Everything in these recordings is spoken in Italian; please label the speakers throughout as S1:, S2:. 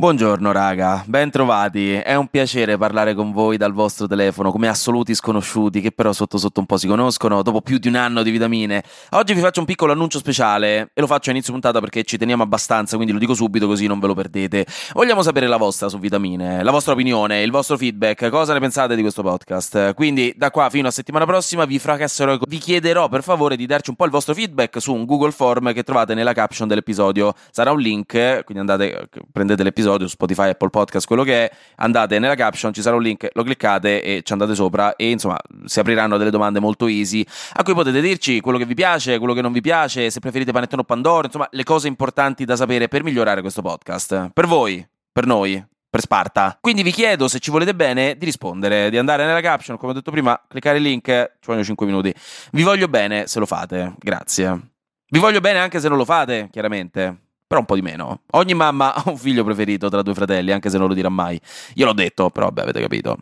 S1: Buongiorno raga, ben trovati. È un piacere parlare con voi dal vostro telefono come assoluti sconosciuti che però sotto sotto un po' si conoscono dopo più di un anno di vitamine. Oggi vi faccio un piccolo annuncio speciale e lo faccio a inizio puntata perché ci teniamo abbastanza, quindi lo dico subito così non ve lo perdete. Vogliamo sapere la vostra su vitamine, la vostra opinione, il vostro feedback, cosa ne pensate di questo podcast. Quindi da qua fino a settimana prossima vi fracasserò vi chiederò per favore di darci un po' il vostro feedback su un Google Form che trovate nella caption dell'episodio. Sarà un link, quindi andate prendete l'episodio episodio, Spotify, Apple Podcast, quello che è, andate nella caption, ci sarà un link, lo cliccate e ci andate sopra e insomma si apriranno delle domande molto easy a cui potete dirci quello che vi piace, quello che non vi piace, se preferite panettone o pandoro, insomma le cose importanti da sapere per migliorare questo podcast. Per voi, per noi, per Sparta. Quindi vi chiedo, se ci volete bene, di rispondere, di andare nella caption, come ho detto prima, cliccare il link, ci vogliono 5 minuti. Vi voglio bene se lo fate, grazie. Vi voglio bene anche se non lo fate, chiaramente però un po' di meno. Ogni mamma ha un figlio preferito tra due fratelli, anche se non lo dirà mai. Io l'ho detto, però vabbè, avete capito.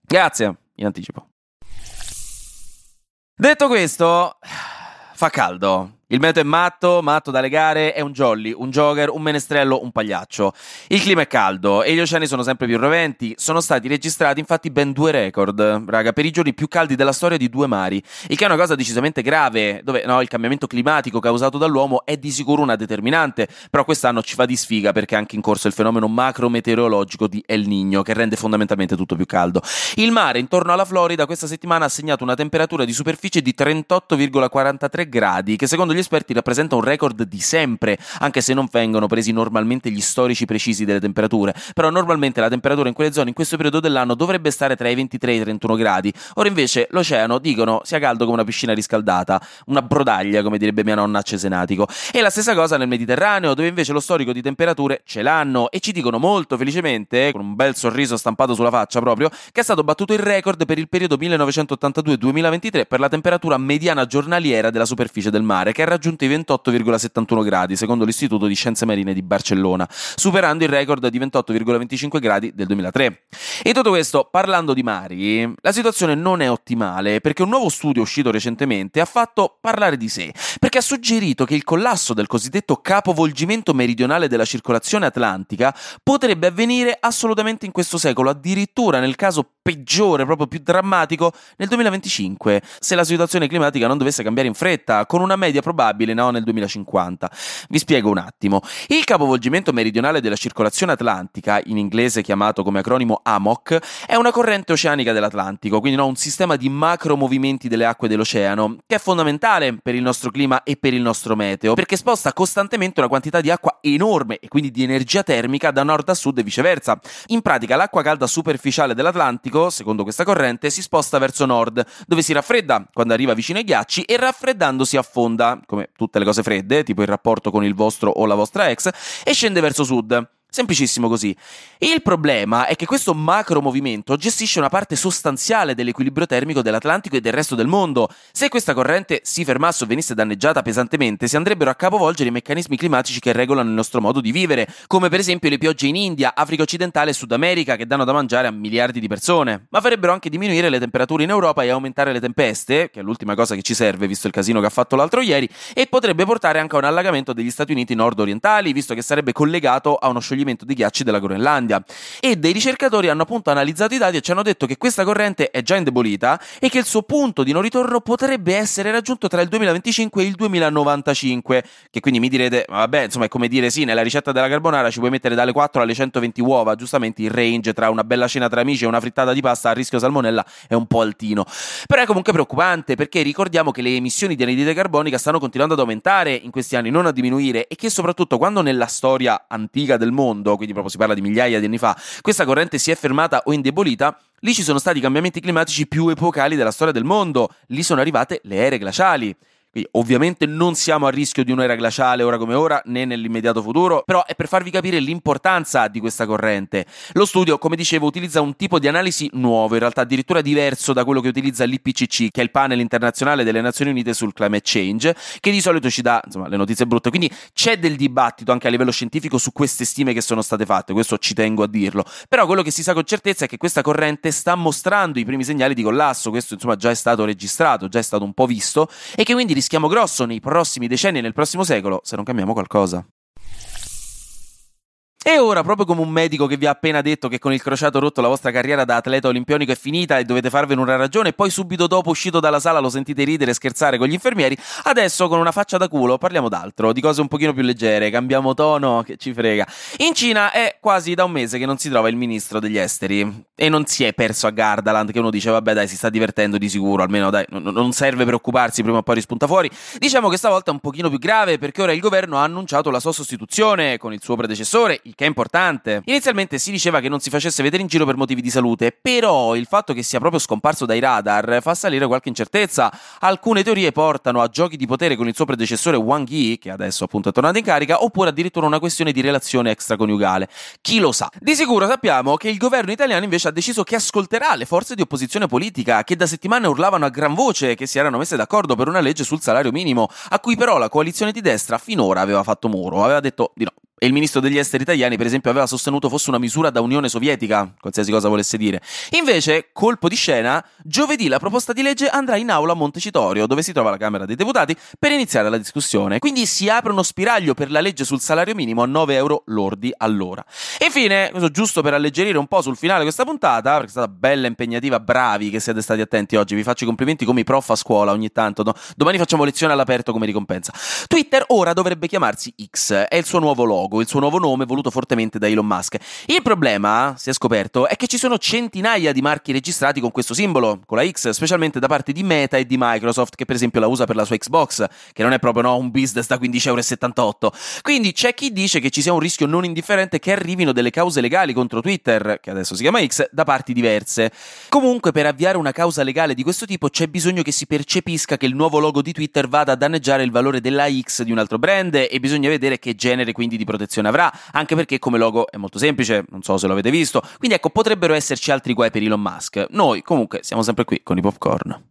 S1: Grazie, in anticipo. Detto questo, fa caldo. Il meteo è matto, matto da legare, è un jolly, un jogger, un menestrello, un pagliaccio. Il clima è caldo e gli oceani sono sempre più roventi. Sono stati registrati infatti ben due record, raga, per i giorni più caldi della storia di due mari. Il che è una cosa decisamente grave, dove no, il cambiamento climatico causato dall'uomo è di sicuro una determinante, però quest'anno ci fa di sfiga perché è anche in corso il fenomeno macro-meteorologico di El Niño, che rende fondamentalmente tutto più caldo. Il mare intorno alla Florida questa settimana ha segnato una temperatura di superficie di 38,43 gradi, che secondo gli esperti rappresenta un record di sempre, anche se non vengono presi normalmente gli storici precisi delle temperature. Però normalmente la temperatura in quelle zone in questo periodo dell'anno dovrebbe stare tra i 23 e i 31 gradi. Ora invece l'oceano, dicono, sia caldo come una piscina riscaldata, una brodaglia, come direbbe mia nonna a Cesenatico. E la stessa cosa nel Mediterraneo, dove invece lo storico di temperature ce l'hanno e ci dicono molto felicemente, con un bel sorriso stampato sulla faccia proprio, che è stato battuto il record per il periodo 1982-2023 per la temperatura mediana giornaliera della superficie del mare, che era raggiunto i 28,71 gradi, secondo l'Istituto di Scienze Marine di Barcellona, superando il record di 28,25 gradi del 2003. E tutto questo, parlando di mari, la situazione non è ottimale perché un nuovo studio uscito recentemente ha fatto parlare di sé, perché ha suggerito che il collasso del cosiddetto capovolgimento meridionale della circolazione atlantica potrebbe avvenire assolutamente in questo secolo, addirittura nel caso peggiore, proprio più drammatico, nel 2025, se la situazione climatica non dovesse cambiare in fretta, con una media probabile no, nel 2050. Vi spiego un attimo. Il capovolgimento meridionale della circolazione atlantica, in inglese chiamato come acronimo AMOC, è una corrente oceanica dell'Atlantico, quindi no, un sistema di macro movimenti delle acque dell'oceano, che è fondamentale per il nostro clima e per il nostro meteo, perché sposta costantemente una quantità di acqua enorme e quindi di energia termica da nord a sud e viceversa. In pratica l'acqua calda superficiale dell'Atlantico, secondo questa corrente, si sposta verso nord, dove si raffredda quando arriva vicino ai ghiacci e raffreddandosi affonda, come tutte le cose fredde, tipo il rapporto con il vostro o la vostra ex, e scende verso sud. Semplicissimo così. Il problema è che questo macro movimento gestisce una parte sostanziale dell'equilibrio termico dell'Atlantico e del resto del mondo. Se questa corrente si fermasse o venisse danneggiata pesantemente, si andrebbero a capovolgere i meccanismi climatici che regolano il nostro modo di vivere, come per esempio le piogge in India, Africa occidentale e Sud America che danno da mangiare a miliardi di persone. Ma farebbero anche diminuire le temperature in Europa e aumentare le tempeste, che è l'ultima cosa che ci serve visto il casino che ha fatto l'altro ieri, e potrebbe portare anche a un allagamento degli Stati Uniti nord-orientali, visto che sarebbe collegato a uno scioglimento scioglimento dei ghiacci della Groenlandia. E dei ricercatori hanno appunto analizzato i dati e ci hanno detto che questa corrente è già indebolita e che il suo punto di non ritorno potrebbe essere raggiunto tra il 2025 e il 2095. Che quindi mi direte, vabbè, insomma, è come dire sì, nella ricetta della carbonara ci puoi mettere dalle 4 alle 120 uova, giustamente il range tra una bella cena tra amici e una frittata di pasta a rischio salmonella è un po' altino. Però è comunque preoccupante perché ricordiamo che le emissioni di anidride carbonica stanno continuando ad aumentare in questi anni, non a diminuire e che soprattutto quando nella storia antica del mondo mondo, quindi proprio si parla di migliaia di anni fa, questa corrente si è fermata o indebolita, lì ci sono stati i cambiamenti climatici più epocali della storia del mondo, lì sono arrivate le ere glaciali. Quindi ovviamente non siamo a rischio di un'era glaciale ora come ora, né nell'immediato futuro, però è per farvi capire l'importanza di questa corrente. Lo studio, come dicevo, utilizza un tipo di analisi nuovo, in realtà addirittura diverso da quello che utilizza l'IPCC, che è il panel internazionale delle Nazioni Unite sul climate change, che di solito ci dà insomma, le notizie brutte. Quindi c'è del dibattito anche a livello scientifico su queste stime che sono state fatte, questo ci tengo a dirlo. Però quello che si sa con certezza è che questa corrente sta mostrando i primi segnali di collasso, questo insomma già è stato registrato, già è stato un po' visto, e che quindi rischiamo grosso nei prossimi decenni e nel prossimo secolo se non cambiamo qualcosa. E ora, proprio come un medico che vi ha appena detto che con il crociato rotto la vostra carriera da atleta olimpionico è finita e dovete farvene una ragione, e poi subito dopo uscito dalla sala lo sentite ridere e scherzare con gli infermieri, adesso con una faccia da culo parliamo d'altro, di cose un pochino più leggere, cambiamo tono, che ci frega. In Cina è quasi da un mese che non si trova il ministro degli esteri e non si è perso a Gardaland, che uno dice vabbè dai si sta divertendo di sicuro, almeno dai, non serve preoccuparsi, prima o poi rispunta fuori. Diciamo che stavolta è un pochino più grave perché ora il governo ha annunciato la sua sostituzione con il suo predecessore, il che è importante. Inizialmente si diceva che non si facesse vedere in giro per motivi di salute, però il fatto che sia proprio scomparso dai radar fa salire qualche incertezza. Alcune teorie portano a giochi di potere con il suo predecessore Wang Yi, che adesso appunto è tornato in carica, oppure addirittura una questione di relazione extraconiugale. Chi lo sa? Di sicuro sappiamo che il governo italiano invece ha deciso che ascolterà le forze di opposizione politica che da settimane urlavano a gran voce che si erano messe d'accordo per una legge sul salario minimo, a cui però la coalizione di destra finora aveva fatto muro, aveva detto di no. E il ministro degli esteri italiani, per esempio, aveva sostenuto fosse una misura da Unione Sovietica, qualsiasi cosa volesse dire. Invece, colpo di scena, giovedì la proposta di legge andrà in aula a Montecitorio, dove si trova la Camera dei Deputati, per iniziare la discussione. Quindi si apre uno spiraglio per la legge sul salario minimo a 9 euro lordi all'ora. E infine, giusto per alleggerire un po' sul finale questa puntata, perché è stata bella impegnativa, bravi che siete stati attenti oggi, vi faccio i complimenti come i prof a scuola ogni tanto, no? domani facciamo lezione all'aperto come ricompensa. Twitter ora dovrebbe chiamarsi X, è il suo nuovo logo logo, il suo nuovo nome voluto fortemente da Elon Musk. Il problema, si è scoperto, è che ci sono centinaia di marchi registrati con questo simbolo, con la X, specialmente da parte di Meta e di Microsoft, che per esempio la usa per la sua Xbox, che non è proprio no, un business da 15,78€. Quindi c'è chi dice che ci sia un rischio non indifferente che arrivino delle cause legali contro Twitter, che adesso si chiama X, da parti diverse. Comunque, per avviare una causa legale di questo tipo c'è bisogno che si percepisca che il nuovo logo di Twitter vada a danneggiare il valore della X di un altro brand e bisogna vedere che genere quindi di protezione protezione avrà, anche perché come logo è molto semplice, non so se lo avete visto, quindi ecco potrebbero esserci altri guai per Elon Musk. Noi comunque siamo sempre qui con i popcorn.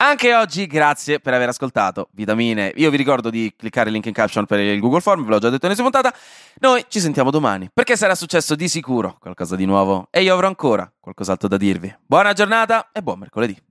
S1: Anche oggi grazie per aver ascoltato Vitamine. Io vi ricordo di cliccare il link in caption per il Google Form, ve l'ho già detto in puntata. Noi ci sentiamo domani, perché sarà successo di sicuro qualcosa di nuovo e io avrò ancora qualcos'altro da dirvi. Buona giornata e buon mercoledì.